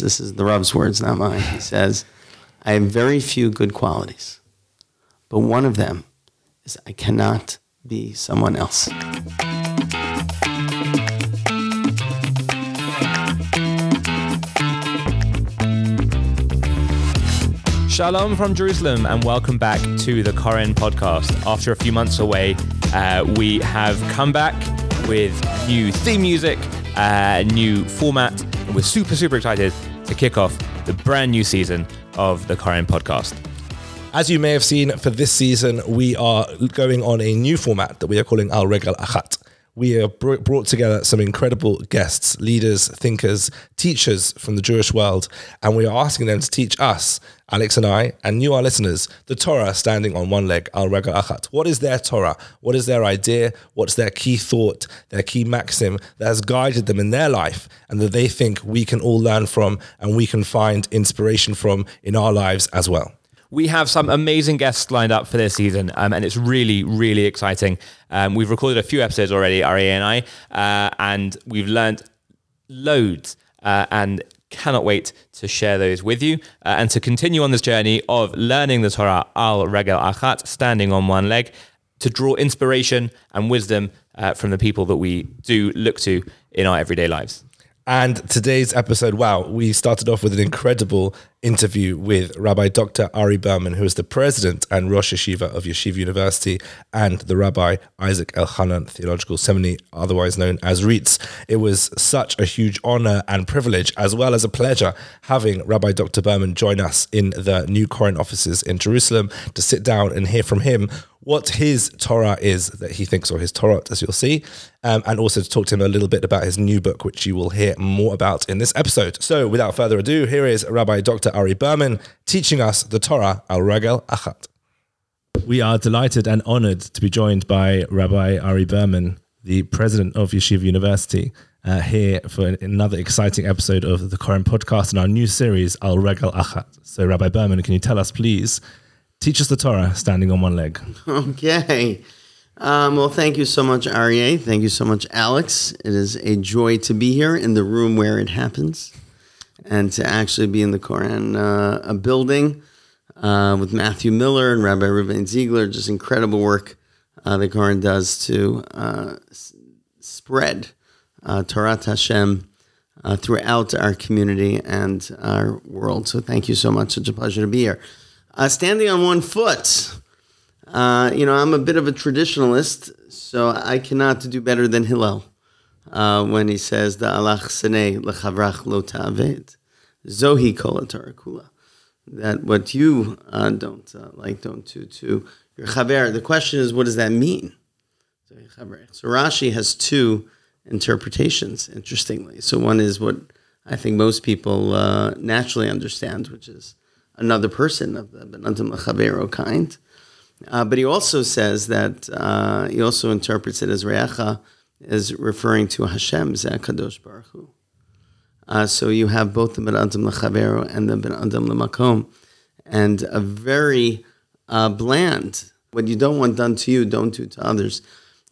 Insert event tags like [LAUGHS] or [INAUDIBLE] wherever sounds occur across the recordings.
This is the Rav's words, not mine. He says, I have very few good qualities, but one of them is I cannot be someone else. Shalom from Jerusalem, and welcome back to the Koren podcast. After a few months away, uh, we have come back with new theme music, uh, new format, and we're super, super excited to kick off the brand new season of the Koren podcast. As you may have seen for this season, we are going on a new format that we are calling Al Regel Achat. We have brought together some incredible guests, leaders, thinkers, teachers from the Jewish world, and we are asking them to teach us, Alex and I, and you, our listeners, the Torah standing on one leg, Al Regel Achat. What is their Torah? What is their idea? What's their key thought, their key maxim that has guided them in their life and that they think we can all learn from and we can find inspiration from in our lives as well? We have some amazing guests lined up for this season, um, and it's really, really exciting. Um, we've recorded a few episodes already, Ari and I, uh, and we've learned loads uh, and cannot wait to share those with you uh, and to continue on this journey of learning the Torah al regel achat, standing on one leg, to draw inspiration and wisdom uh, from the people that we do look to in our everyday lives. And today's episode, wow, we started off with an incredible interview with Rabbi Dr. Ari Berman, who is the president and Rosh Yeshiva of Yeshiva University, and the Rabbi Isaac Elchanan Theological Seminary, otherwise known as RIETS. It was such a huge honor and privilege, as well as a pleasure, having Rabbi Dr. Berman join us in the new Koren offices in Jerusalem to sit down and hear from him what his Torah is that he thinks, or his Torah, as you'll see, um, and also to talk to him a little bit about his new book, which you will hear more about in this episode. So, without further ado, here is Rabbi Dr. Ari Berman teaching us the Torah al Regel Achat. We are delighted and honored to be joined by Rabbi Ari Berman, the president of Yeshiva University, uh, here for another exciting episode of the Koren podcast and our new series, Al Regel Achat. So, Rabbi Berman, can you tell us, please, teach us the Torah standing on one leg? Okay. Um, well, thank you so much, Aryeh. Thank you so much, Alex. It is a joy to be here in the room where it happens and to actually be in the Koren uh, a building uh, with Matthew Miller and Rabbi Reuven Ziegler. Just incredible work uh, the Koren does to uh, s- spread uh, Torah Hashem uh, throughout our community and our world. So thank you so much. Such a pleasure to be here. Uh, standing on one foot. Uh, you know, I'm a bit of a traditionalist, so I cannot do better than Hillel uh, when he says, "The sene lechavrach lo ta'aved, zohi kula." That what you uh, don't uh, like, don't do to your chaver. The question is, what does that mean? So Rashi has two interpretations. Interestingly, so one is what I think most people uh, naturally understand, which is another person of the benantim lechavero kind. Uh, but he also says that uh, he also interprets it as re'echa as referring to Hashem, Kadosh Baruch Hu. Uh, so you have both the Ben Adam and the Ben Adam Lemakom, and a very uh, bland. What you don't want done to you, don't do to others.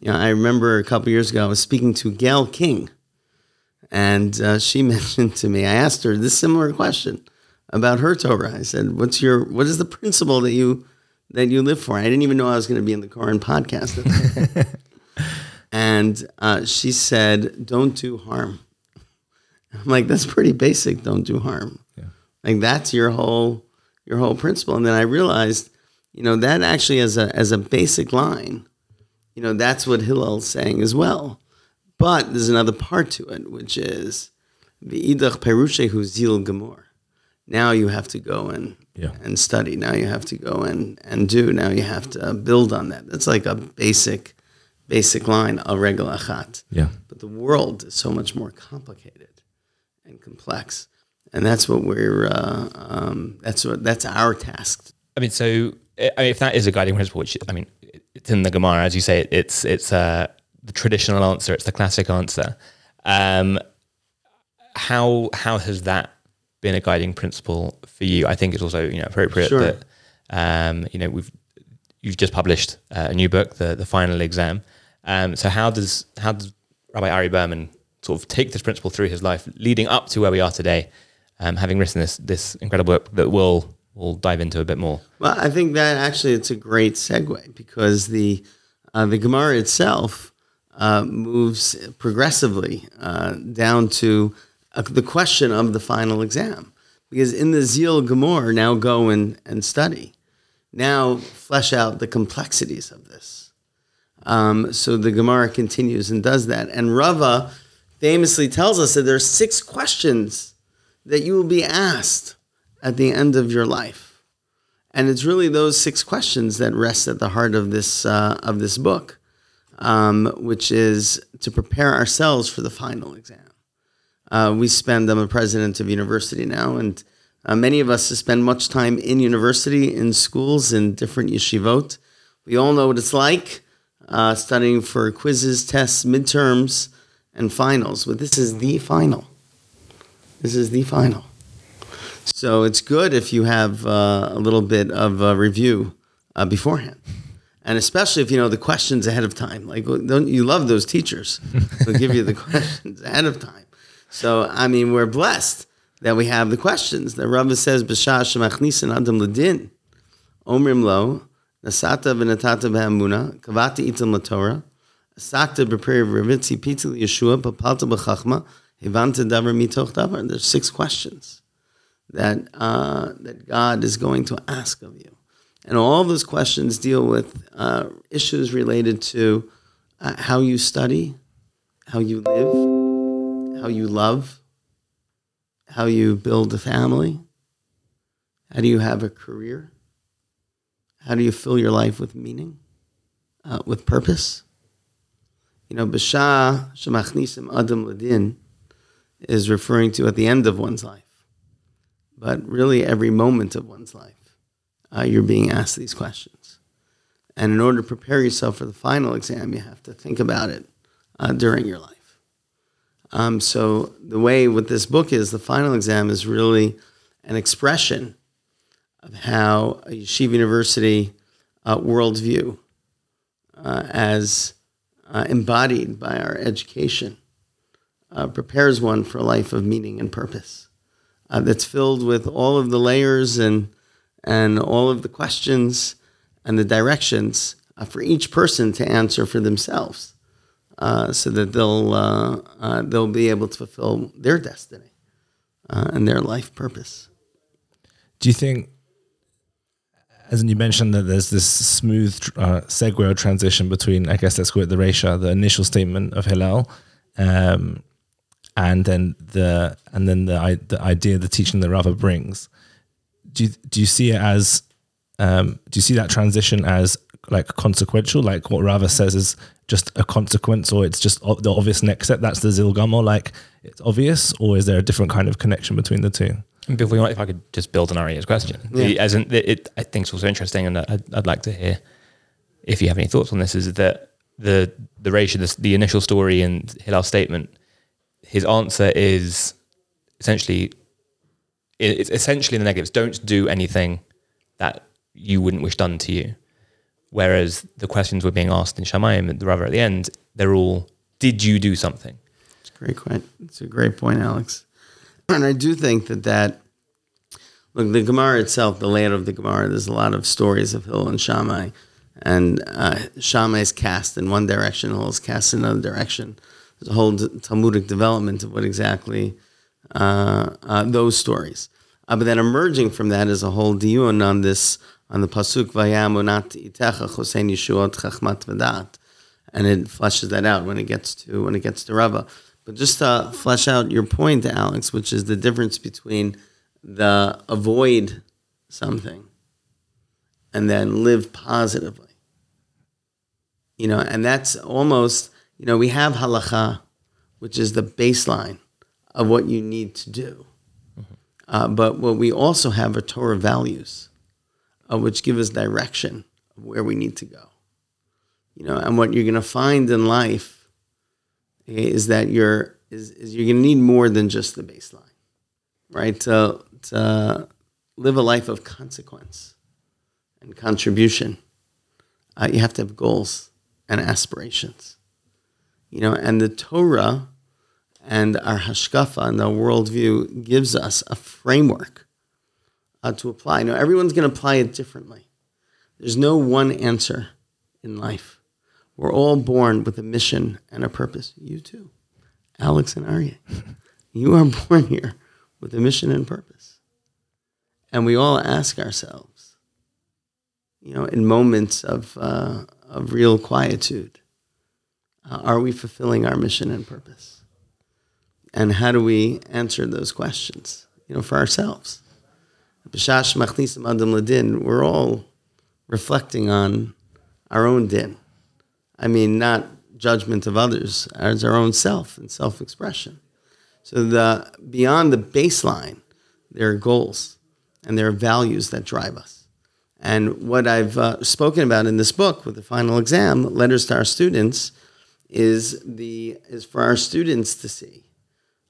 You know, I remember a couple years ago I was speaking to Gayle King, and uh, she [LAUGHS] mentioned to me. I asked her this similar question about her Torah. I said, "What's your what is the principle that you?" that you live for. I didn't even know I was going to be in the Koren podcast. [LAUGHS] and uh, she said, "Don't do harm." I'm like, "That's pretty basic. Don't do harm." Yeah. Like that's your whole your whole principle. And then I realized, you know, that actually as a as a basic line, you know, that's what Hillel's saying as well. But there's another part to it, which is the idach perushehu zil gemor. Now you have to go and Yeah. and study. Now you have to go and, and do. Now you have to build on that. That's like a basic, basic line, al regel achat. Yeah. But the world is so much more complicated and complex, and that's what we're. Uh, um, that's what that's our task. I mean, so I mean, if that is a guiding principle, which I mean, it's in the Gemara, as you say, it's it's uh, the traditional answer, it's the classic answer. Um, how how has that been a guiding principle for you? I think it's also you know appropriate Sure. that um, you know we've you've just published uh, a new book, the the final exam. Um, so how does how does Rabbi Ari Berman sort of take this principle through his life, leading up to where we are today, um, having written this this incredible book that we'll we'll dive into a bit more. Well, I think that actually it's a great segue because the uh, the Gemara itself uh, moves progressively uh, down to uh, the question of the final exam. Because in the Zeal Gemara, now go and, and study. Now flesh out the complexities of this. Um, so the Gemara continues and does that. And Rava famously tells us that there are six questions that you will be asked at the end of your life. And it's really those six questions that rest at the heart of this, uh, of this book, um, which is to prepare ourselves for the final exam. Uh, we spend, I'm a president of university now, and uh, many of us spend much time in university, in schools, in different yeshivot. We all know what it's like uh, studying for quizzes, tests, midterms, and finals. But this is the final. This is the final. So it's good if you have uh, a little bit of a review uh, beforehand. And especially if you know the questions ahead of time. Like, don't you love those teachers who give you the [LAUGHS] questions ahead of time? So, I mean, we're blessed that we have the questions. The Rava says, B'shah shemachnisin adam ladin, omrim lo, nasata v'natata b'hamuna, kavati itam latorah, sakta b'peri v'rivitzi pita Yeshua, papalta b'chachma, hivanta davar mitoch davar. There's six questions that, uh, that God is going to ask of you. And all those questions deal with uh, issues related to uh, how you study, how you live, how you love, how you build a family, how do you have a career, how do you fill your life with meaning, uh, with purpose. You know, B'shah shemachnisim adam ladin is referring to at the end of one's life, but really every moment of one's life uh, you're being asked these questions. And in order to prepare yourself for the final exam, you have to think about it uh, during your life. Um, so, the way with this book is the final exam is really an expression of how a Yeshiva University uh, worldview, uh, as uh, embodied by our education, uh, prepares one for a life of meaning and purpose that's filled with all of the layers and and all of the questions and the directions uh, for each person to answer for themselves, uh, so that they'll uh, uh they'll be able to fulfill their destiny uh, and their life purpose. Do you think, as you mentioned, that there's this smooth uh, segue or transition between, I guess let's call it the Resha, the initial statement of Hillel, um, and then the and then the the idea, the teaching that Rava brings do you, do you see it as um, do you see that transition as like consequential, like what Rava says is just a consequence, or it's just the obvious next step? That's the Zilgamo, like it's obvious, or is there a different kind of connection between the two? If, we want, if I could just build on Ari's question, yeah. as in, it, I think it's also interesting, and I'd, I'd, like to hear if you have any thoughts on this. Is that the the ratio, the, the initial story and Hillel's statement? His answer is essentially it's essentially in the negatives. Don't do anything that you wouldn't wish done to you. Whereas the questions were being asked in Shamayim Rava at the end, they're all, did you do something? It's a great point. It's a great point, Alex. [CLEARS THROAT] And I do think that that, look, the Gemara itself, the layout of the Gemara, there's a lot of stories of Hillel and Shammai. And uh, Shammai is cast in one direction, Hillel is cast in another direction. There's a whole Talmudic development of what exactly uh, uh, those stories. Uh, but then emerging from that is a whole diun on this on the pasuk vayamunat itecha chosein yeshuot chachmat v'dat, and it fleshes that out when it gets to when it gets to Rava. But just to flesh out your point, Alex, which is the difference between the avoid something and then live positively. You know, and that's almost, you know, we have halacha, which is the baseline of what you need to do. Mm-hmm. Uh, but what we also have are Torah values, uh, which give us direction of where we need to go. You know, and what you're going to find in life is that you're is, is you're going to need more than just the baseline, right? To, to live a life of consequence and contribution, uh, you have to have goals and aspirations. You know, and the Torah and our hashkafa and the worldview gives us a framework uh, to apply. Now, everyone's going to apply it differently. There's no one answer in life. We're all born with a mission and a purpose. You too, Alex and Aryeh. [LAUGHS] You are born here with a mission and purpose. And we all ask ourselves, you know, in moments of, uh, of real quietude, uh, are we fulfilling our mission and purpose? And how do we answer those questions, you know, for ourselves? We're all reflecting on our own din. I mean, not judgment of others, as our own self and self expression. So, the, beyond the baseline, there are goals and there are values that drive us. And what I've uh, spoken about in this book with the final exam, Letters to Our Students, is, the, is for our students to see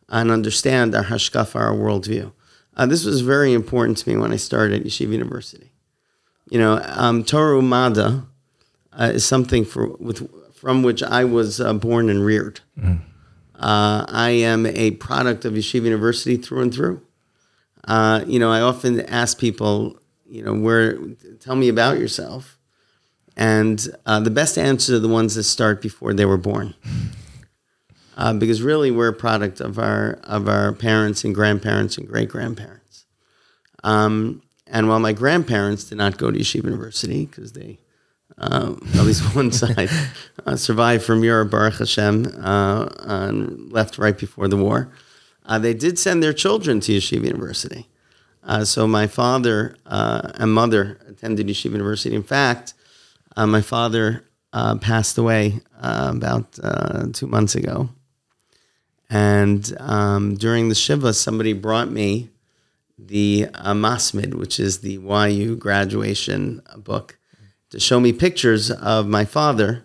and understand our hashkafa, our worldview. Uh, this was very important to me when I started at Yeshiva University. You know, um, Torah Umada uh, is something for, with, from which I was uh, born and reared. Mm. I am a product of Yeshiva University through and through. Uh, you know, I often ask people, you know, where, tell me about yourself. And uh, the best answers are the ones that start before they were born. [LAUGHS] Uh, because really we're a product of our of our parents and grandparents and great grandparents. Um, and while my grandparents did not go to Yeshiva University because they, uh, at least [LAUGHS] one side, uh, survived from Europe, Baruch Hashem, uh, and left right before the war, uh, they did send their children to Yeshiva University. Uh, so my father and mother attended Yeshiva University. In fact, my father passed away about two months ago. And um, during the Shiva, somebody brought me the uh, Masmid, which is the YU graduation book, to show me pictures of my father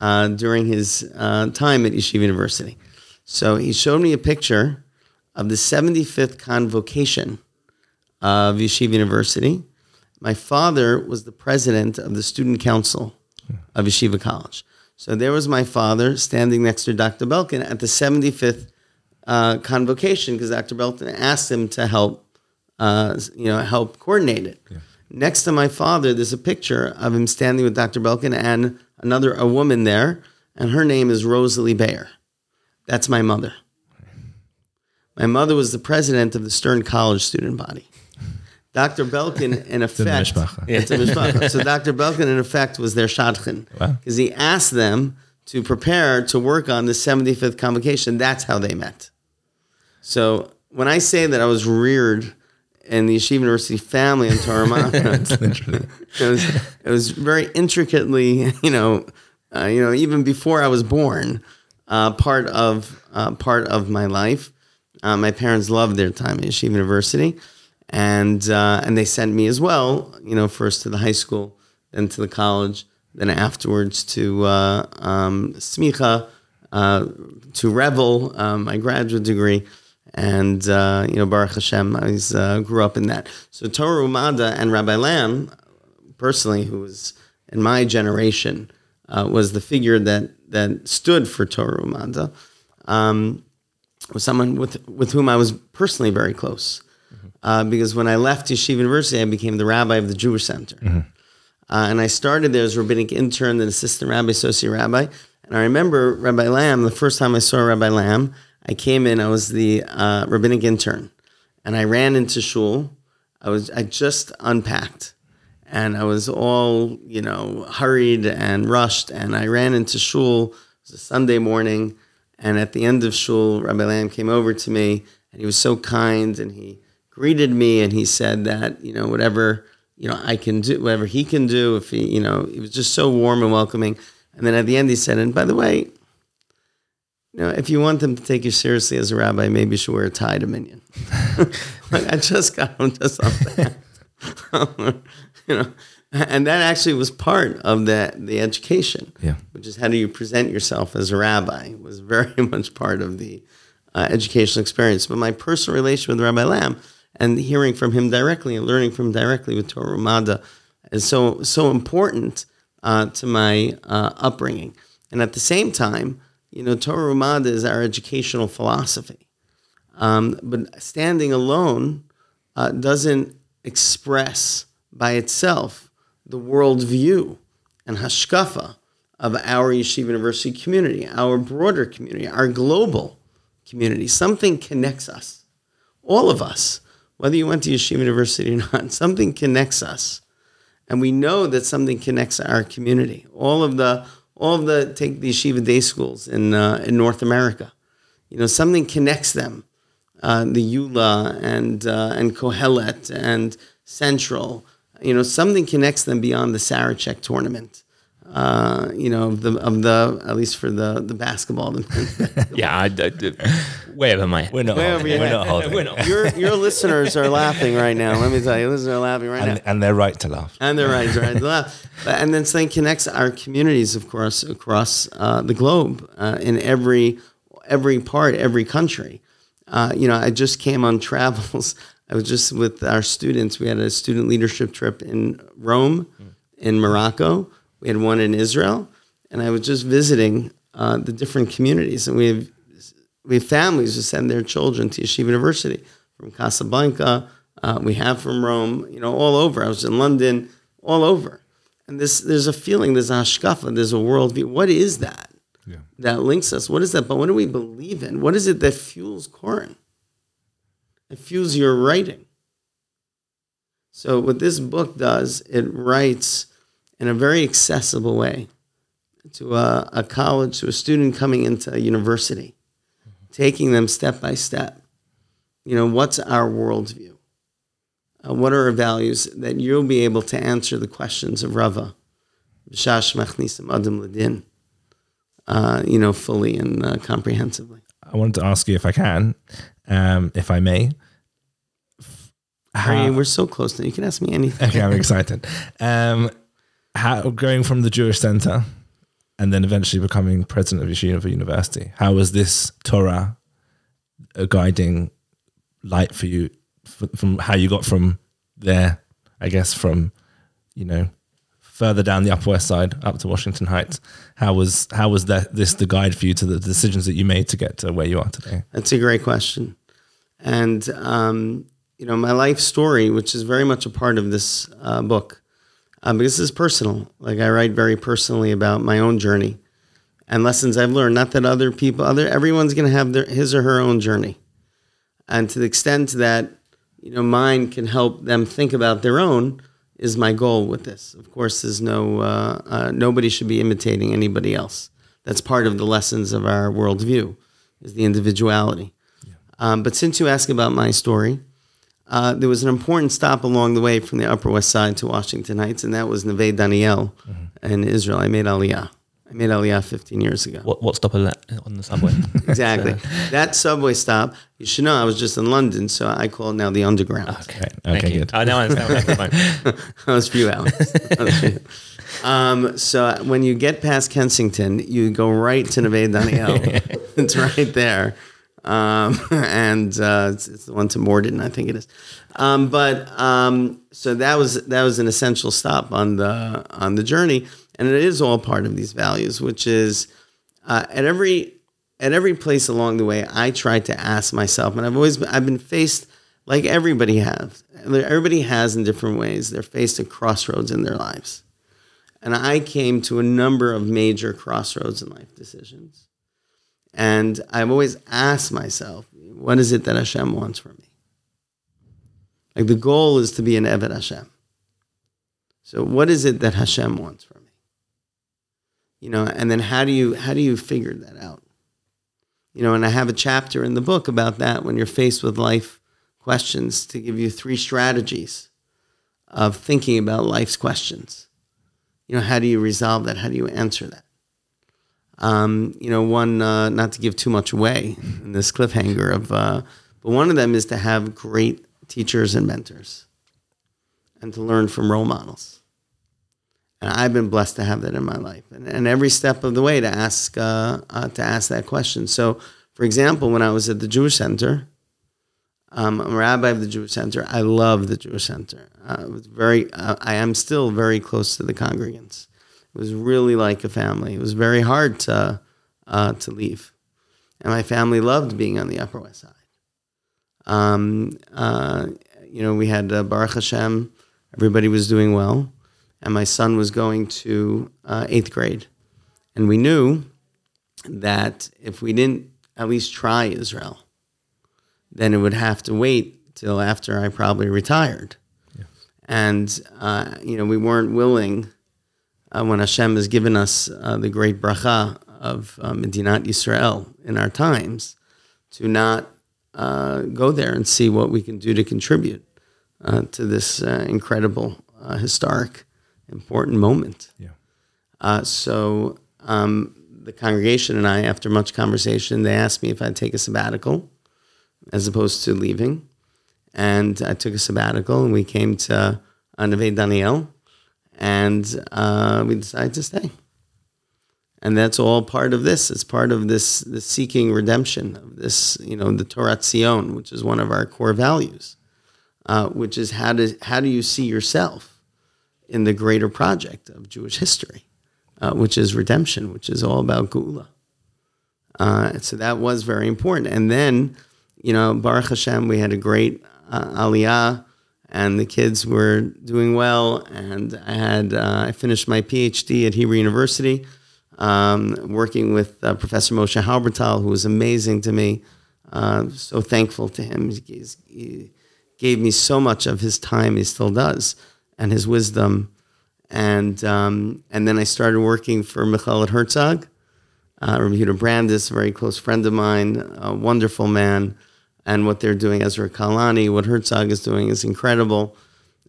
uh, during his uh, time at Yeshiva University. So he showed me a picture of the 75th convocation of Yeshiva University. My father was the president of the student council of Yeshiva College. So there was my father standing next to Dr. Belkin at the 75th uh, convocation because Dr. Belkin asked him to help, uh, you know, help coordinate it. Yeah. Next to my father, there's a picture of him standing with Dr. Belkin and another a woman there, and her name is Rosalie Bayer. That's my mother. My mother was the president of the Stern College student body. Dr. Belkin, [LAUGHS] in effect, it's a mishpacha. so Dr. Belkin, in effect, was their shadchan because wow. he asked them to prepare to work on the 75th convocation. That's how they met. So when I say that I was reared in the Yeshiva University family in Toramana, [LAUGHS] [LAUGHS] it, was, it was very intricately, you know, uh, you know, even before I was born, uh, part of uh, part of my life. Uh, my parents loved their time at Yeshiva University and uh, and they sent me as well. You know, first to the high school, then to the college, then afterwards to uh, um, Smicha, uh, to Revel, um, my graduate degree, and uh, you know Baruch Hashem, I was, uh, grew up in that. So Torah Umada and Rabbi Lamm, personally, who was in my generation, uh, was the figure that that stood for Torah Umada. Um, was someone with with whom I was personally very close uh, because when I left Yeshiva University, I became the rabbi of the Jewish Center. Mm-hmm. Uh, and I started there as rabbinic intern, then assistant rabbi, associate rabbi. And I remember Rabbi Lamm, the first time I saw Rabbi Lamm, I came in, I was the uh, rabbinic intern. And I ran into shul. I was I just unpacked. And I was all, you know, hurried and rushed. And I ran into shul. It was a Sunday morning. And at the end of shul, Rabbi Lamm came over to me and he was so kind and he greeted me and he said that you know whatever you know I can do whatever he can do if he you know he was just so warm and welcoming. And then at the end he said and by the way you know if you want them to take you seriously as a rabbi maybe you should wear a tie to minyan like I just got him just on that you know and that actually was part of that the education yeah. which is how do you present yourself as a rabbi was very [LAUGHS] much part of the uh, educational experience. But my personal relation with Rabbi Lamm and hearing from him directly and learning from him directly with Torah Umada is so so important uh, to my uh, upbringing. And at the same time, You know, Torah Umada is our educational philosophy. Um, but standing alone uh, doesn't express by itself the worldview and hashkafa of our Yeshiva University community, our broader community, our global community. Something connects us, all of us, whether you went to Yeshiva University or not, [LAUGHS] something connects us. And we know that something connects our community. All of the, all of the, take the Yeshiva day schools in, uh, in North America. You know, something connects them. Uh, the Eula and, uh, and Kohelet and Central, you know, something connects them beyond the Sarachek tournament. Uh, you know, of the of the at least for the the basketball. [LAUGHS] yeah, I, I, way over my. We're not. holding, we're not holding. We're not. Your your listeners are laughing right now. Let me tell you, listeners are laughing right and, now, and they're right to laugh. and they're right, right to laugh. [LAUGHS] But, and then something connects our communities, of course, across uh, the globe, uh, in every every part, every country. Uh, you know, I just came on [LAUGHS] travels. I was just with our students. We had a student leadership trip in Rome, in Morocco. We had one in Israel, and I was just visiting uh, the different communities. And we have we have families who send their children to Yeshiva University from Casablanca. Uh, we have from Rome. You know, all over. I was in London, all over. And this, there's a feeling, there's a hashkafa, there's a worldview. What is that? Yeah. that links us. What is that? But what do we believe in? What is it that fuels Koren? It fuels your writing. So what this book does, it writes in a very accessible way to a, a college, to a student coming into a university, taking them step by step. You know, what's our worldview? Uh, what are our values that you'll be able to answer the questions of Rava? B'shash machnisam adam ladin uh, you know, fully and uh, comprehensively. I wanted to ask you if I can, um, if I may. Harry, we're so close now. You can ask me anything. Okay, I'm [LAUGHS] excited. Um, how going from the Jewish Center and then eventually becoming president of Yeshiva University. How was this Torah a guiding light for you from how you got from there? I guess from you know further down the Upper West Side up to Washington Heights. How was how was that this the guide for you to the decisions that you made to get to where you are today? That's a great question. And, um, you know, my life story, which is very much a part of this uh, book, um, because this is personal. Like I write very personally about my own journey and lessons I've learned. Not that other people, other everyone's going to have their, his or her own journey. And to the extent that, you know, mine can help them think about their own is my goal with this. Of course, there's no, uh, uh, nobody should be imitating anybody else. That's part of the lessons of our worldview is the individuality. Um, but since you ask about my story, uh, there was an important stop along the way from the Upper West Side to Washington Heights, and that was Neve Daniel in Israel. I made Aliyah. I made Aliyah 15 years ago. What what stop on that on the subway? [LAUGHS] Exactly. that subway stop, you should know I was just in London, so I call it now the Underground. okay, Okay, thank you. good. Oh, now I understand. [LAUGHS] That was for you, Alex. That was for you. Um, so when you get past Kensington, you go right to Neve Daniel. [LAUGHS] it's right there. Um, [LAUGHS] and uh, it's, it's the one to Morden, I think it is. Um, but um, so that was that was an essential stop on the on the journey, and it is all part of these values, which is uh, at every at every place along the way, I try to ask myself, and I've always been, I've been faced like everybody has. Everybody has in different ways. They're faced at crossroads in their lives, and I came to a number of major crossroads in life decisions, and I've always asked myself, what is it that Hashem wants from me? Like the goal is to be an Eved Hashem. So what is it that Hashem wants from me? You know, and then how do you how do you figure that out? You know, and I have a chapter in the book about that when you're faced with life questions to give you three strategies of thinking about life's questions. You know, how do you resolve that? How do you answer that? Um, you know, one uh, not to give too much away in this cliffhanger of, uh, but one of them is to have great teachers and mentors, and to learn from role models. And I've been blessed to have that in my life, and, and every step of the way to ask uh, uh, to ask that question. So, for example, when I was at the Jewish Center, um, I'm a rabbi of the Jewish Center. I love the Jewish Center. Uh, very. Uh, I am still very close to the congregants. It was really like a family. It was very hard to uh, to leave. And my family loved being on the Upper West Side. Um, uh, you know, we had uh, Baruch Hashem, everybody was doing well, and my son was going to uh, eighth grade. And we knew that if we didn't at least try Israel, then it would have to wait till after I probably retired. And, uh, you know, we weren't willing, uh, when Hashem has given us uh, the great bracha of uh, Medinat Yisrael in our times, to not uh, go there and see what we can do to contribute uh, to this uh, incredible, uh, historic, important moment. Yeah. Uh, so um, the congregation and I, after much conversation, they asked me if I'd take a sabbatical as opposed to leaving. And I took a sabbatical and we came to Neve Daniel and uh, we decided to stay. And that's all part of this. It's part of this, this seeking redemption of this, you know, the Torah Zion, which is one of our core values, uh, which is how, do, how do you see yourself in the greater project of Jewish history? uh, which is redemption, which is all about Geula. Uh, so that was very important. And then, you know, Baruch Hashem, we had a great uh, aliyah, and the kids were doing well. And I had uh, I finished my PhD at Hebrew University, um, working with uh, Professor Moshe Halbertal, who was amazing to me. Uh, so thankful to him. He, he gave me so much of his time. He still does, and his wisdom and um, and then I started working for Michlelet Herzog. Uh, Rabbi Yehuda Brandes, a very close friend of mine, a wonderful man, and what they're doing, Ezra Kalani, what Herzog is doing is incredible.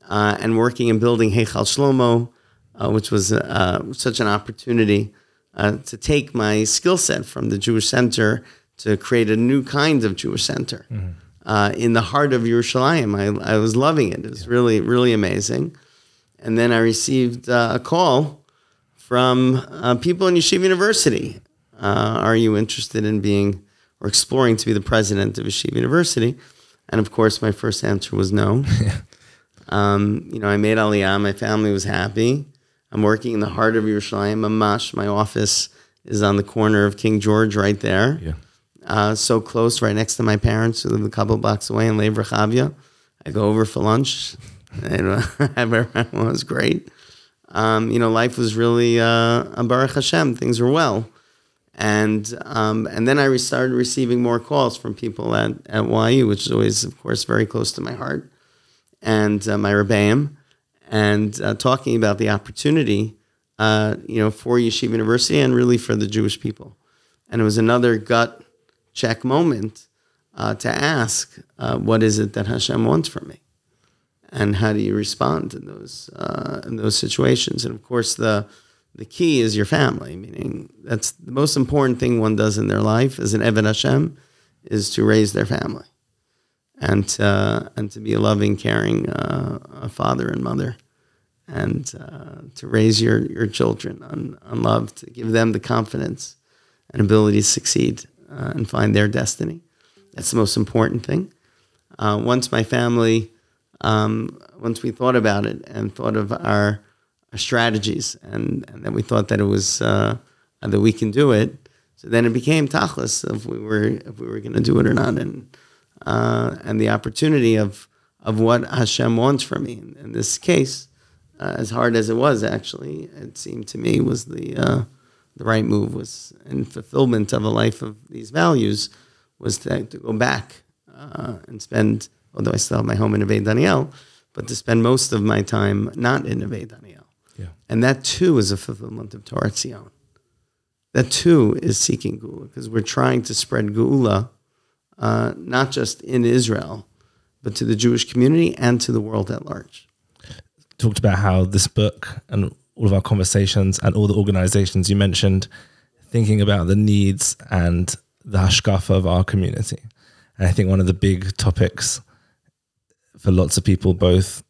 Uh, and working and building Heichal Shlomo, uh, which was uh, such an opportunity uh, to take my skill set from the Jewish Center to create a new kind of Jewish Center uh, in the heart of Yerushalayim. I, I was loving it. It was really, really amazing. And then I received uh, a call from uh, people in Yeshiva University. Uh, are you interested in being or exploring to be the president of Yeshiva University? And of course, my first answer was no. [LAUGHS] um, you know, I made Aliyah. My family was happy. I'm working in the heart of Yerushalayim, Mamash. My office is on the corner of King George, right there. Yeah. Uh, so close, right next to my parents, who live a couple blocks away in Lev Rechavia. I go over for lunch. [LAUGHS] And uh, [LAUGHS] everyone was great. Um, you know, life was really uh, Baruch Hashem. Things were well, and um, and then I re- started receiving more calls from people at, at YU, which is always, of course, very close to my heart, and uh, my rebbeim, and uh, talking about the opportunity, uh, you know, for Yeshiva University and really for the Jewish people, and it was another gut check moment uh, to ask, uh, what is it that Hashem wants from me? and how do you respond in those uh, in those situations? And of course, the the key is your family. Meaning that's the most important thing one does in their life as an Eved Hashem is to raise their family, and to, and to be a loving, caring uh, father and mother, and uh, to raise your your children on on love, to give them the confidence and ability to succeed uh, and find their destiny. That's the most important thing. Uh, once my family um, once we thought about it and thought of our strategies, and, and then we thought that it was uh, that we can do it. So then it became tachlis if we were if we were going to do it or not, and uh, and the opportunity of of what Hashem wants from me. In, in this case, uh, as hard as it was, actually, it seemed to me was the uh, the right move was in fulfillment of a life of these values was to, to go back uh, and spend although I still have my home in Neve Daniel, but to spend most of my time not in Neve Daniel. Yeah. And that too is a fulfillment of Torah Zion. That too is seeking Geula because we're trying to spread Geula uh, not just in Israel, but to the Jewish community and to the world at large. Talked about how this book and all of our conversations and all the organizations you mentioned, thinking about the needs and the hashkafa of our community. And I think one of the big topics for lots of people, both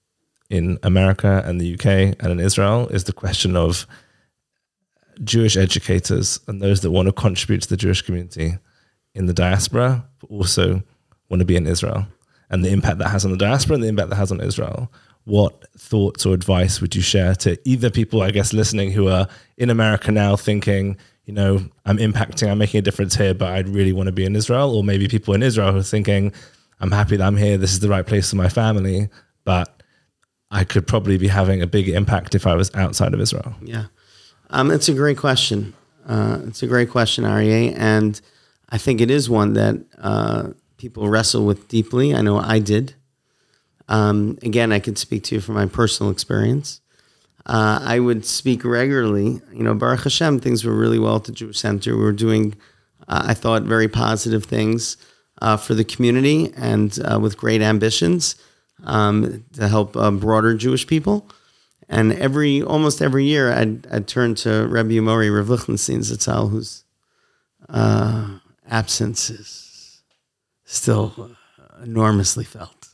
in America and the UK and in Israel, is the question of Jewish educators and those that want to contribute to the Jewish community in the diaspora, but also want to be in Israel, and the impact that has on the diaspora and the impact that has on Israel. What thoughts or advice would you share to either people, I guess, listening who are in America now thinking, you know, I'm impacting, I'm making a difference here, but I'd really want to be in Israel. Or maybe people in Israel who are thinking, I'm happy that I'm here. This is the right place for my family, but I could probably be having a big impact if I was outside of Israel. Yeah. Um, it's a great question. Uh, it's a great question, Aryeh. And I think it is one that uh, people wrestle with deeply. I know I did. Um, again, I could speak to you from my personal experience. Uh, I would speak regularly. You know, Baruch Hashem, things were really well at the Jewish Center. We were doing, uh, I thought, very positive things uh, for the community and uh, with great ambitions um, to help uh, broader Jewish people. And every almost every year, I'd, I'd turn to Rabbi Mori Rav Lichtenstein Zatzal, whose uh, absence is still enormously felt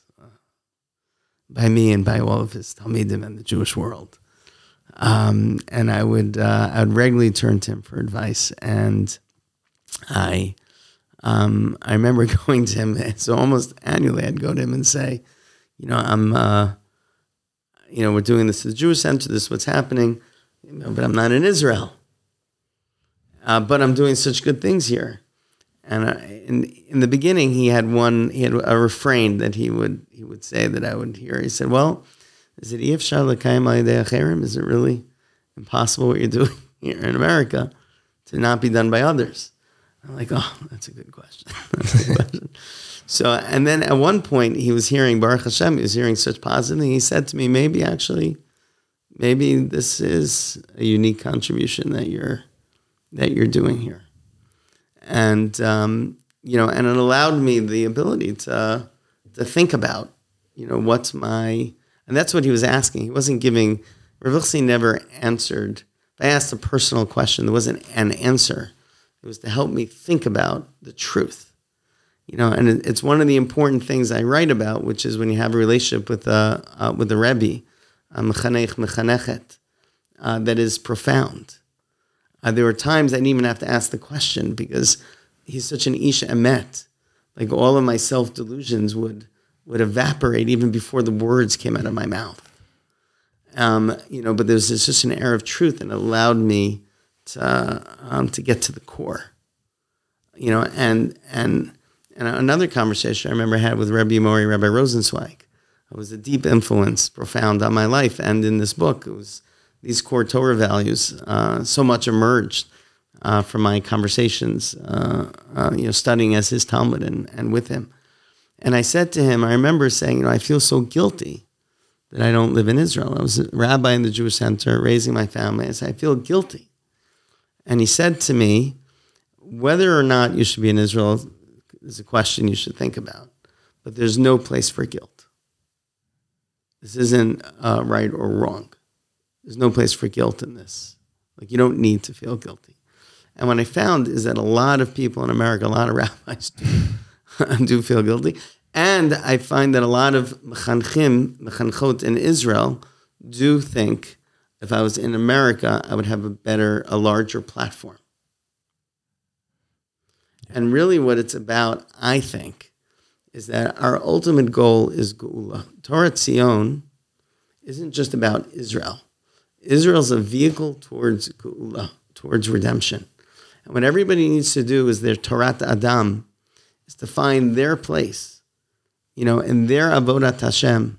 by me and by all of his Talmidim and the Jewish world. Um, and I would uh, I would regularly turn to him for advice, and I um, I remember [LAUGHS] going to him. [LAUGHS] So almost annually, I'd go to him and say, you know, I'm uh, you know we're doing this at the Jewish Center. This is what's happening, you know, but I'm not in Israel. Uh, but I'm doing such good things here. And uh, in in the beginning, he had one he had a refrain that he would he would say that I would hear. He said, "Well." Is it Is it really impossible what you're [LAUGHS] doing here in America to not be done by others? I'm like, oh, that's a good question. [LAUGHS] a good question. So, and then at one point he was hearing Baruch Hashem, he was hearing such positive. He said to me, maybe actually, maybe this is a unique contribution that you're that you're doing here, and um, you know, and it allowed me the ability to to think about, you know, what's my and that's what he was asking. He wasn't giving, Rav never answered. If I asked a personal question, there wasn't an answer. It was to help me think about the truth. You know, and it's one of the important things I write about, which is when you have a relationship with a, uh, with a Rebbe, a mechanech, mechanechet, uh, that is profound. Uh, there were times I didn't even have to ask the question because he's such an Isha Emet. Like all of my self delusions would would evaporate even before the words came out of my mouth. Um, you know, but there's just an air of truth and it allowed me to, um, to get to the core. You know, and and and another conversation I remember I had with Rabbi Mori, Rabbi Rosensweig. It was a deep influence, profound on my life and in this book. It was these core Torah values. Uh, so much emerged uh, from my conversations, uh, uh you know, studying as his Talmud and, and with him. And I said to him, I remember saying, you know, I feel so guilty that I don't live in Israel. I was a rabbi in the Jewish Center, raising my family. I said, I feel guilty. And he said to me, whether or not you should be in Israel is a question you should think about, but there's no place for guilt. This isn't uh, right or wrong. There's no place for guilt in this. Like, you don't need to feel guilty. And what I found is that a lot of people in America, a lot of [LAUGHS] rabbis do [LAUGHS] do feel guilty. And I find that a lot of mechanchim, mechanchot in Israel do think if I was in America, I would have a better, a larger platform. And really, what it's about, I think, is that our ultimate goal is Geula. Torah Tzion isn't just about Israel. Israel's a vehicle towards Geula, towards redemption. And what everybody needs to do is their Torah Adam, is to find their place, you know, in their Avodat Hashem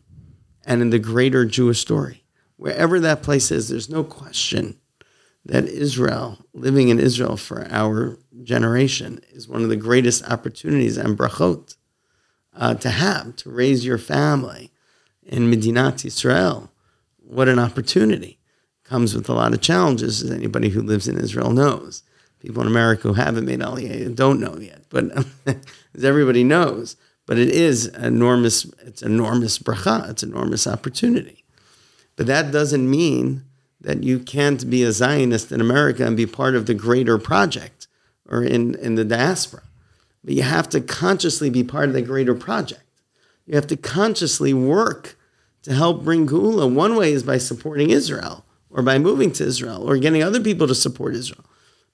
and in the greater Jewish story. Wherever that place is, there's no question that Israel, living in Israel for our generation, is one of the greatest opportunities and brachot uh, to have, to raise your family in Medinat Israel. What an opportunity. Comes with a lot of challenges, as anybody who lives in Israel knows people in America who haven't made Aliyah don't know yet, but [LAUGHS] as everybody knows. But it is enormous. It's enormous bracha. It's enormous opportunity. But that doesn't mean that you can't be a Zionist in America and be part of the greater project or in, in the diaspora. But you have to consciously be part of the greater project. You have to consciously work to help bring Geula. One way is by supporting Israel or by moving to Israel or getting other people to support Israel.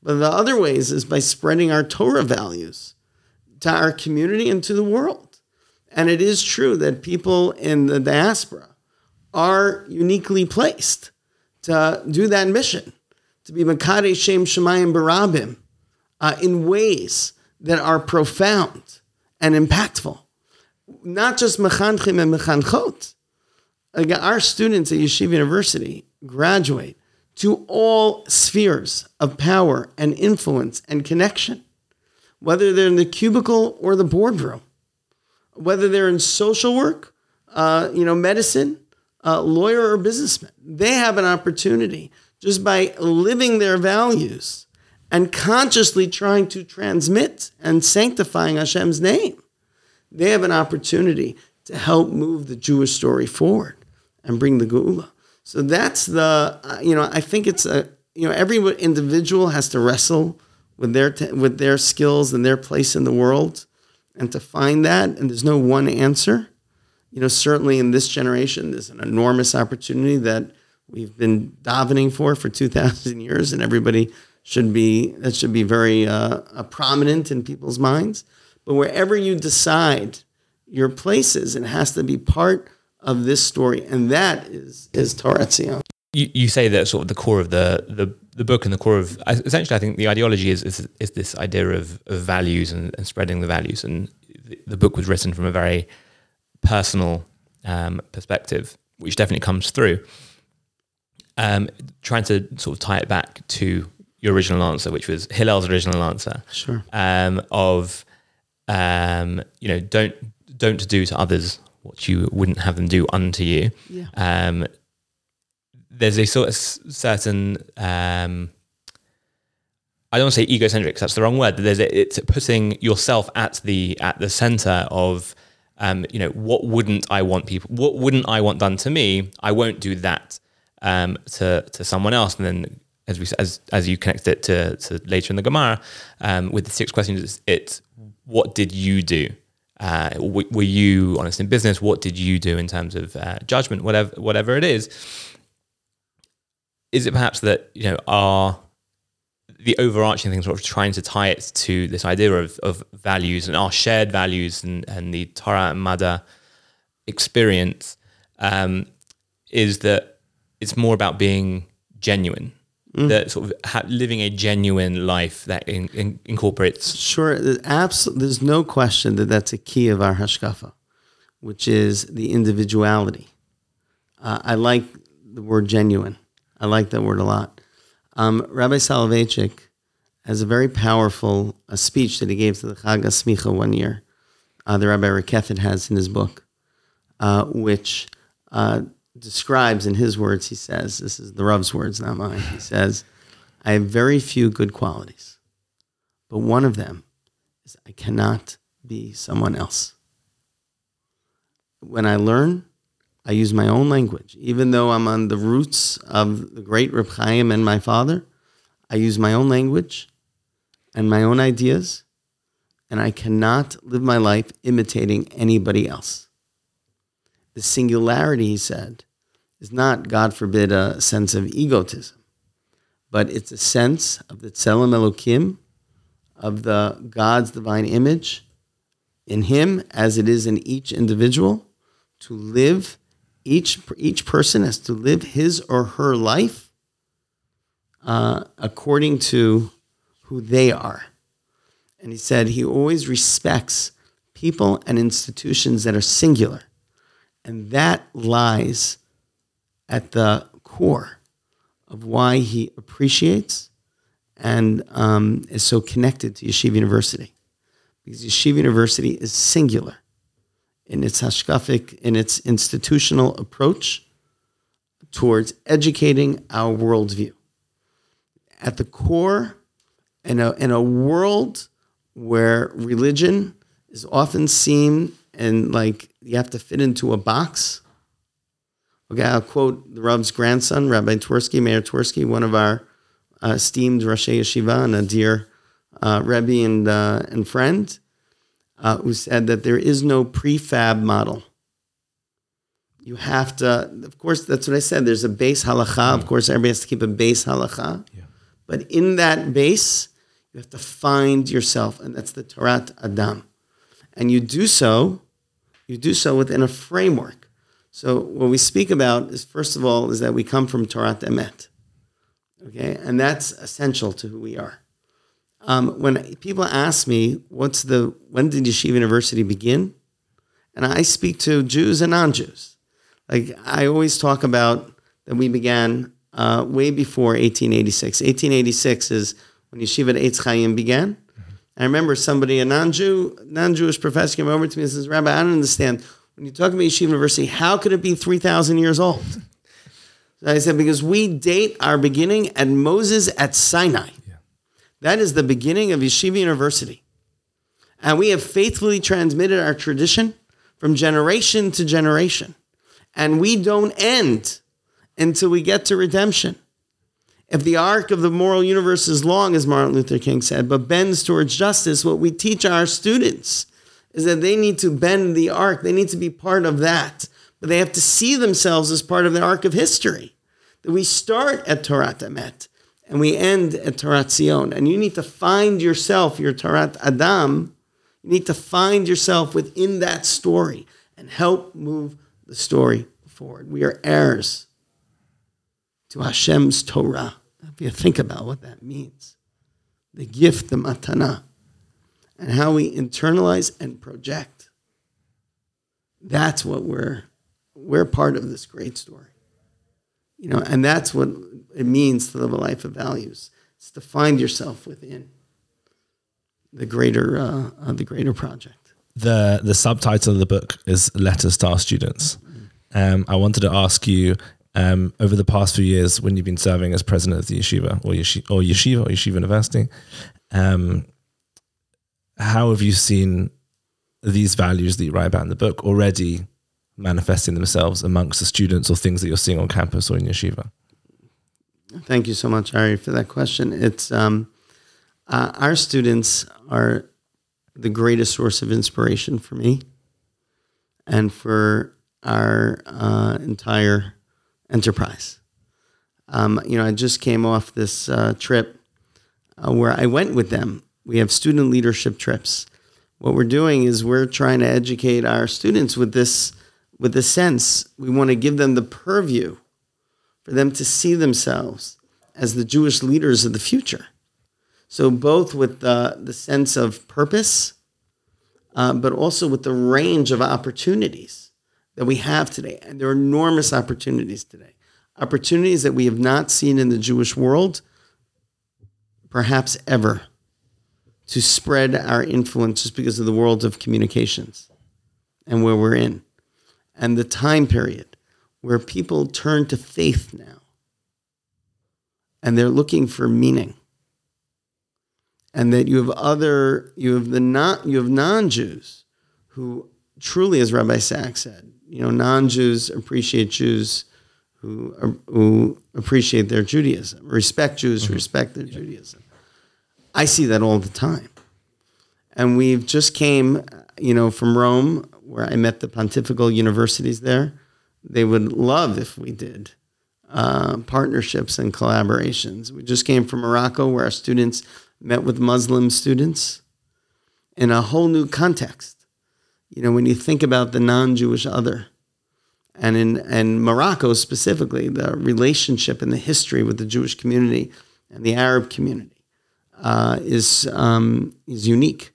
But the other ways is by spreading our Torah values to our community and to the world. And it is true that people in the diaspora are uniquely placed to do that mission, to be Makade Shem Shemayim Barabim uh, in ways that are profound and impactful. Not just Mechanchim and Mechanchot. Our students at Yeshiva University graduate to all spheres of power and influence and connection, whether they're in the cubicle or the boardroom, whether they're in social work, uh, you know, medicine, uh, lawyer or businessman. They have an opportunity just by living their values and consciously trying to transmit and sanctifying Hashem's name. They have an opportunity to help move the Jewish story forward and bring the Geula. So that's the, uh, you know, I think it's a, you know, every individual has to wrestle with their with their skills and their place in the world, and to find that. And there's no one answer. You know, certainly in this generation, there's an enormous opportunity that we've been davening for for two thousand years, and everybody should be that should be very uh, uh, prominent in people's minds. But wherever you decide your places, it has to be part of this story, and that is is Torah Zion. You, you say that sort of the core of the, the, the book and the core of essentially, I think the ideology is is, is this idea of, of values and, and spreading the values. And the, the book was written from a very personal um, perspective, which definitely comes through. Um, trying to sort of tie it back to your original answer, which was Hillel's original answer, Sure. um, of um, you know don't don't do to others what you wouldn't have them do unto you. Yeah. Um, there's a sort of certain um, I don't want to say egocentric that's the wrong word. But there's a, it's putting yourself at the at the center of um, you know what wouldn't I want people what wouldn't I want done to me? I won't do that um, to to someone else. And then as we as as you connect it to, to later in the Gemara um, with the six questions, it's, it's what did you do? Uh, w- were you honest in business? What did you do in terms of uh, judgment? Whatever whatever it is, is it perhaps that you know our the overarching thing, sort of trying to tie it to this idea of, of values and our shared values and, and the Torah and Mada experience um, is that it's more about being genuine, that sort of ha- living a genuine life that in, in, incorporates. Sure, there's, abs- there's no question that that's a key of our hashkafa, which is the individuality. Uh, I like the word genuine. I like that word a lot. Um, Rabbi Soloveitchik has a very powerful uh, speech that he gave to the Chag Smicha one year. Uh, the Rabbi Rakeffet has in his book, uh, which uh, describes, in his words, he says, this is the Rav's words, not mine. He says, I have very few good qualities, but one of them is I cannot be someone else. When I learn, I use my own language. Even though I'm on the roots of the great Reb Chaim and my father, I use my own language and my own ideas, and I cannot live my life imitating anybody else. The singularity, he said, is not, God forbid, a sense of egotism, but it's a sense of the Tselem Elokim, of the God's divine image in him as it is in each individual to live each each person has to live his or her life uh, according to who they are. And he said he always respects people and institutions that are singular. And that lies at the core of why he appreciates and um, is so connected to Yeshiva University. Because Yeshiva University is singular in its hashkafic, in its institutional approach towards educating our worldview. At the core, in a, in a world where religion is often seen and like you have to fit into a box. Okay, I'll quote the Rav's grandson, Rabbi Twersky, Mayer Twersky, one of our uh, esteemed Rosh Yeshiva and a dear uh, Rebbe and, uh, and friend, uh, who said that there is no prefab model. You have to, of course, that's what I said. There's a base halacha. Of course, everybody has to keep a base halacha. But in that base, you have to find yourself, and that's the Torat Adam. And you do so, you do so within a framework. So what we speak about is, first of all, is that we come from Torat Emet. Okay, and that's essential to who we are. Um, when people ask me, "What's the when did Yeshiva University begin?" and I speak to Jews and non-Jews, like I always talk about that we began uh, way before 1886. 1886 is when Yeshiva Eitz Chaim began. I remember somebody, a non-Jew, non-Jewish professor, came over to me and says, "Rabbi, I don't understand when you talk about Yeshiva University. How could it be 3,000 years old?" So I said, "Because we date our beginning at Moses at Sinai." That is the beginning of Yeshiva University. And we have faithfully transmitted our tradition from generation to generation. And we don't end until we get to redemption. If the arc of the moral universe is long, as Martin Luther King said, but bends towards justice, what we teach our students is that they need to bend the arc. They need to be part of that. But they have to see themselves as part of the arc of history. That we start at Torat Emet and we end at Torat Zion. And you need to find yourself, your Torat Adam. You need to find yourself within that story and help move the story forward. We are heirs to Hashem's Torah. If you think about what that means, the gift, the matana, and how we internalize and project. That's what we're we're part of this great story. You know, and that's what it means to live a life of values. It's to find yourself within the greater uh, uh, the greater project. The the subtitle of the book is Letters to Our Students. Um, I wanted to ask you um, over the past few years when you've been serving as president of the yeshiva or yeshiva or yeshiva, or yeshiva university, um, how have you seen these values that you write about in the book already manifesting themselves amongst the students or things that you're seeing on campus or in yeshiva? Thank you so much, Ari, for that question. It's um, uh, our students are the greatest source of inspiration for me and for our uh, entire enterprise. Um, you know, I just came off this uh, trip uh, where I went with them. We have student leadership trips. What we're doing is we're trying to educate our students with this, with this sense. We want to give them the purview for them to see themselves as the Jewish leaders of the future. So both with the, the sense of purpose, uh, but also with the range of opportunities that we have today. And there are enormous opportunities today. Opportunities that we have not seen in the Jewish world, perhaps ever, to spread our influence just because of the world of communications and where we're in. And the time period where people turn to faith now and they're looking for meaning and that you have other you have the not you have non-jews who truly as rabbi Sacks said you know non-jews appreciate jews who who appreciate their judaism respect jews who mm-hmm. respect their judaism. I see that all the time. And we've just came you know from rome where i met the pontifical universities there they would love if we did uh, partnerships and collaborations we just came from morocco where our students met with Muslim students in a whole new context. You know, when you think about the non-Jewish other, and in and Morocco specifically, the relationship and the history with the Jewish community and the Arab community uh, is um, is unique.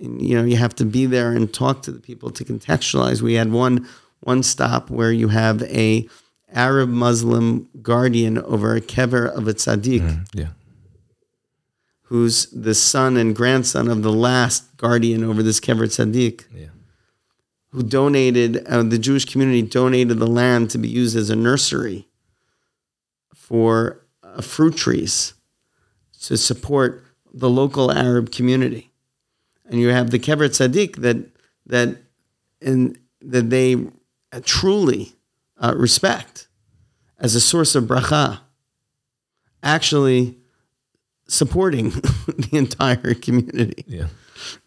You know, you have to be there and talk to the people to contextualize. We had one one stop where you have a Arab Muslim guardian over a kever of a tzaddik. Mm, yeah. who's the son and grandson of the last guardian over this Kever Tzaddik, Yeah. who donated, uh, the Jewish community donated the land to be used as a nursery for uh, fruit trees to support the local Arab community. And you have the Kever Tzaddik that, that, in, that they truly uh, respect as a source of bracha, actually supporting [LAUGHS] the entire community. Yeah.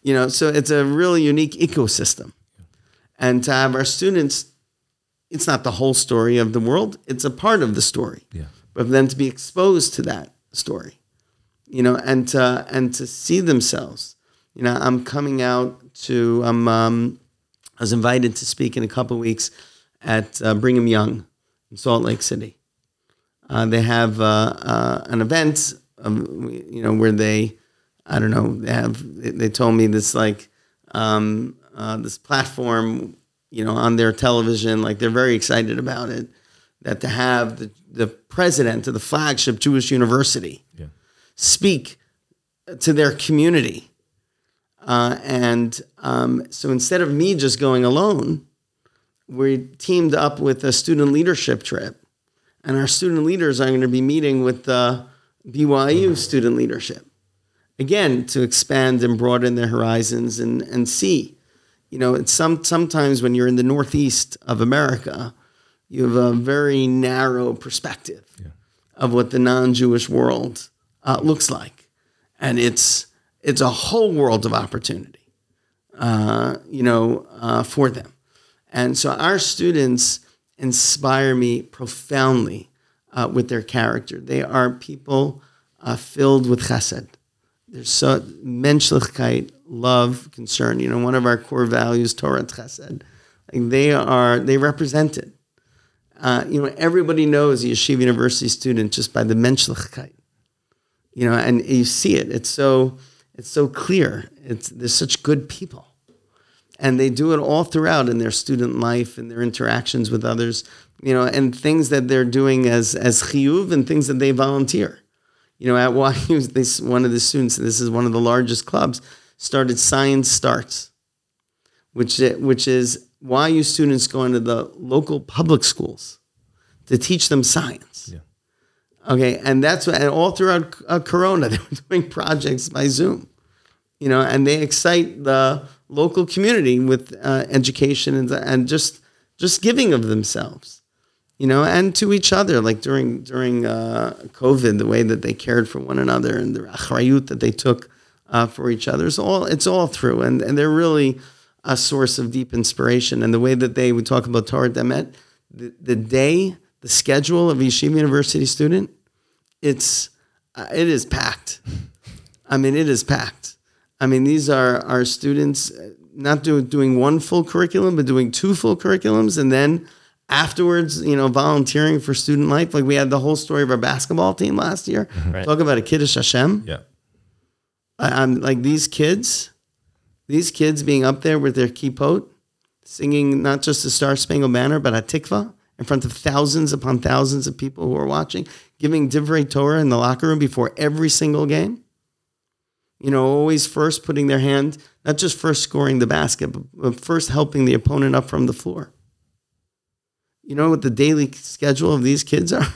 You know, so it's a really unique ecosystem. And to have our students, it's not the whole story of the world, it's a part of the story. Yeah. But for them to be exposed to that story, you know, and to, and to see themselves. You know, I'm coming out to, I'm, um, I was invited to speak in a couple weeks at uh, Brigham Young in Salt Lake City. Uh, they have uh, uh, an event, um, you know, where they, I don't know, they have. They, told me this like um, uh, this platform, you know, on their television. Like they're very excited about it. That to have the, the president of the flagship Jewish university Yeah. speak to their community. Uh, and um, so instead of me just going alone, we teamed up with a student leadership trip. And our student leaders are going to be meeting with the BYU student leadership. Again, to expand and broaden their horizons and, and see. You know, it's some sometimes when you're in the northeast of America, you have a very narrow perspective of what the non-Jewish world uh, looks like, and it's it's a whole world of opportunity, uh, you know, uh, for them. And so our students inspire me profoundly uh, with their character. They are people uh, filled with chesed. There's so menschlichkeit, love, concern. You know, one of our core values, Torah chesed. Like they are, they represent it. Uh, you know, everybody knows a yeshiva university student just by the menschlichkeit. You know, and you see it. It's so, it's so clear. It's they're such good people and they do it all throughout in their student life and their interactions with others, you know, and things that they're doing as as chiyuv and things that they volunteer. You know, at [LAUGHS] YU, this one of the students, this is one of the largest clubs, started Science Starts, which which is YU students going to the local public schools to teach them science. Okay, and that's what, and all throughout uh, Corona, [LAUGHS] they were doing projects by Zoom you know, and they excite the local community with uh, education and, and just just giving of themselves, you know, and to each other. Like during during uh, COVID, the way that they cared for one another and the achrayut that they took uh, for each other, it's all it's all through, and and they're really a source of deep inspiration. And the way that they would talk about Torat Emet, the, the day, the schedule of a yeshiva university student, it's uh, it is packed. I mean, it is packed. I mean, these are our students uh, not do, doing one full curriculum, but doing two full curriculums, and then afterwards, you know, volunteering for student life. Like we had the whole story of our basketball team last year. Right. Talk about a kiddush Hashem. Yeah. I- I'm like these kids, these kids being up there with their kippot, singing not just the Star Spangled Banner, but Hatikvah in front of thousands upon thousands of people who are watching, giving divrei Torah in the locker room before every single game. You know, always first putting their hand, not just first scoring the basket, but- first helping the opponent up from the floor. You know what the daily schedule of these kids are? [LAUGHS]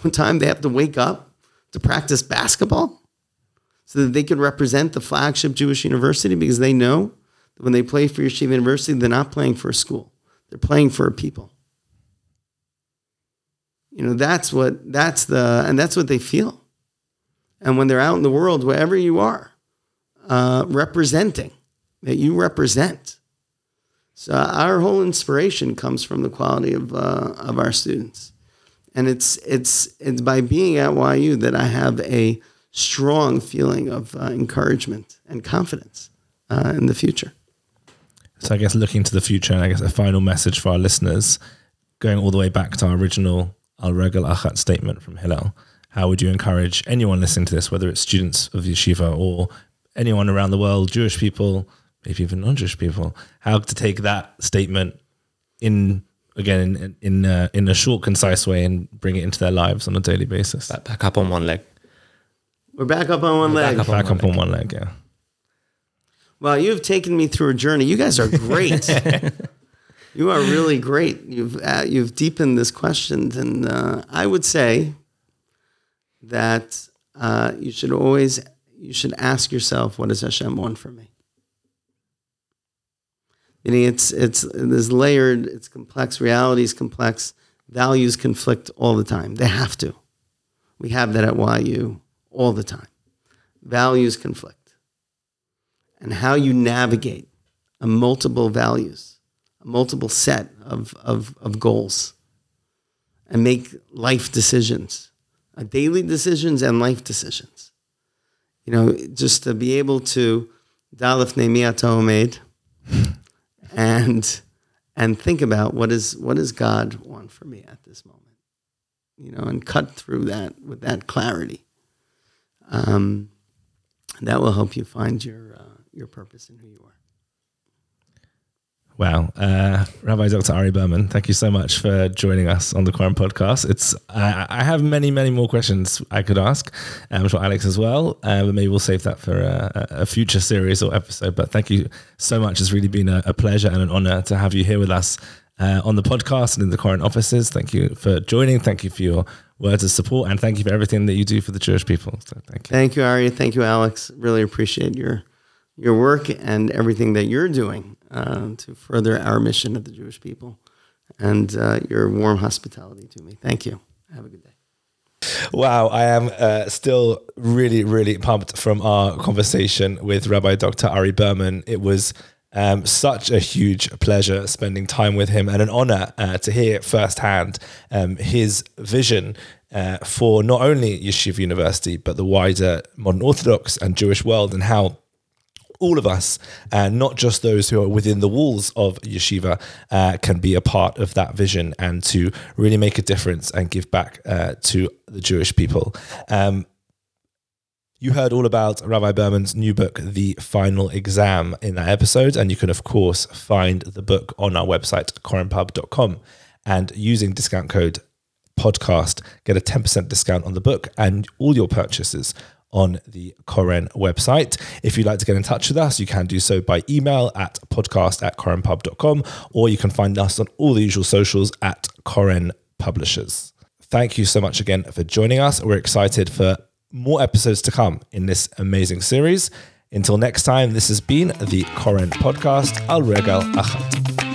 What time they have to wake up to practice basketball? so that they could represent the flagship Jewish university because they know that when they play for Yeshiva University, they're not playing for a school. They're playing for a people. You know, that's what that's the and that's what they feel. And when they're out in the world, wherever you are, uh, representing that you represent. So our whole inspiration comes from the quality of uh, of our students, and it's it's it's by being at YU that I have a strong feeling of uh, encouragement and confidence uh, in the future. So I guess looking to the future, and I guess a final message for our listeners, going all the way back to our original Al Regel Achat statement from Hillel, how would you encourage anyone listening to this, whether it's students of yeshiva or anyone around the world, Jewish people, maybe even non-Jewish people, how to take that statement in again in in, uh, in a short, concise way and bring it into their lives on a daily basis? Back, back up on one leg. We're back up on one leg. up on Back one up on one leg, yeah. Well, you've taken me through a journey. You guys are great. [LAUGHS] you are really great. You've uh, you've deepened this question, and uh, I would say that uh, you should always you should ask yourself, what does Hashem want from me? Meaning, it's it's this layered, it's complex. Reality is complex. Values conflict all the time. They have to. We have that at YU all the time. Values conflict and how you navigate a multiple values, multiple set of, of, of goals, and make life decisions, uh, daily decisions and life decisions. You know, just to be able to dalif nemiato made [LAUGHS] and and think about what is what does God want for me at this moment. you know, and cut through that with that clarity. Um, that will help you find your uh, your purpose and who you are. Wow, uh, Rabbi Dr. Ari Berman, thank you so much for joining us on the Koren podcast. It's I, I have many, many more questions I could ask. I'm sure Alex as well, uh, but maybe we'll save that for a, a, future series or episode. But thank you so much. It's really been a, a pleasure and an honor to have you here with us uh, on the podcast and in the Koren offices. Thank you for joining. Thank you for your words of support, and thank you for everything that you do for the Jewish people. So thank you. Thank you, Ari. Thank you, Alex. Really appreciate your your work and everything that you're doing uh, to further our mission of the Jewish people and uh, your warm hospitality to me. Thank you. Have a good day. Wow, I am uh, still really, really pumped from our conversation with Rabbi Dr. Ari Berman. It was um, such a huge pleasure spending time with him and an honor uh, to hear firsthand um, his vision uh, for not only Yeshiva University, but the wider modern Orthodox and Jewish world and how all of us, and not just those who are within the walls of yeshiva, uh, can be a part of that vision and to really make a difference and give back uh, to the Jewish people. Um, you heard all about Rabbi Berman's new book, The Final Exam, in that episode. And you can, of course, find the book on our website, korenpub.com. And using discount code podcast, get a 10% discount on the book and all your purchases on the Koren website. If you'd like to get in touch with us, you can do so by email at podcast at korenpub.com or you can find us on all the usual socials at Koren Publishers. Thank you so much again for joining us. We're excited for more episodes to come in this amazing series. Until next time, this has been the Koren Podcast. Al Regel Achat.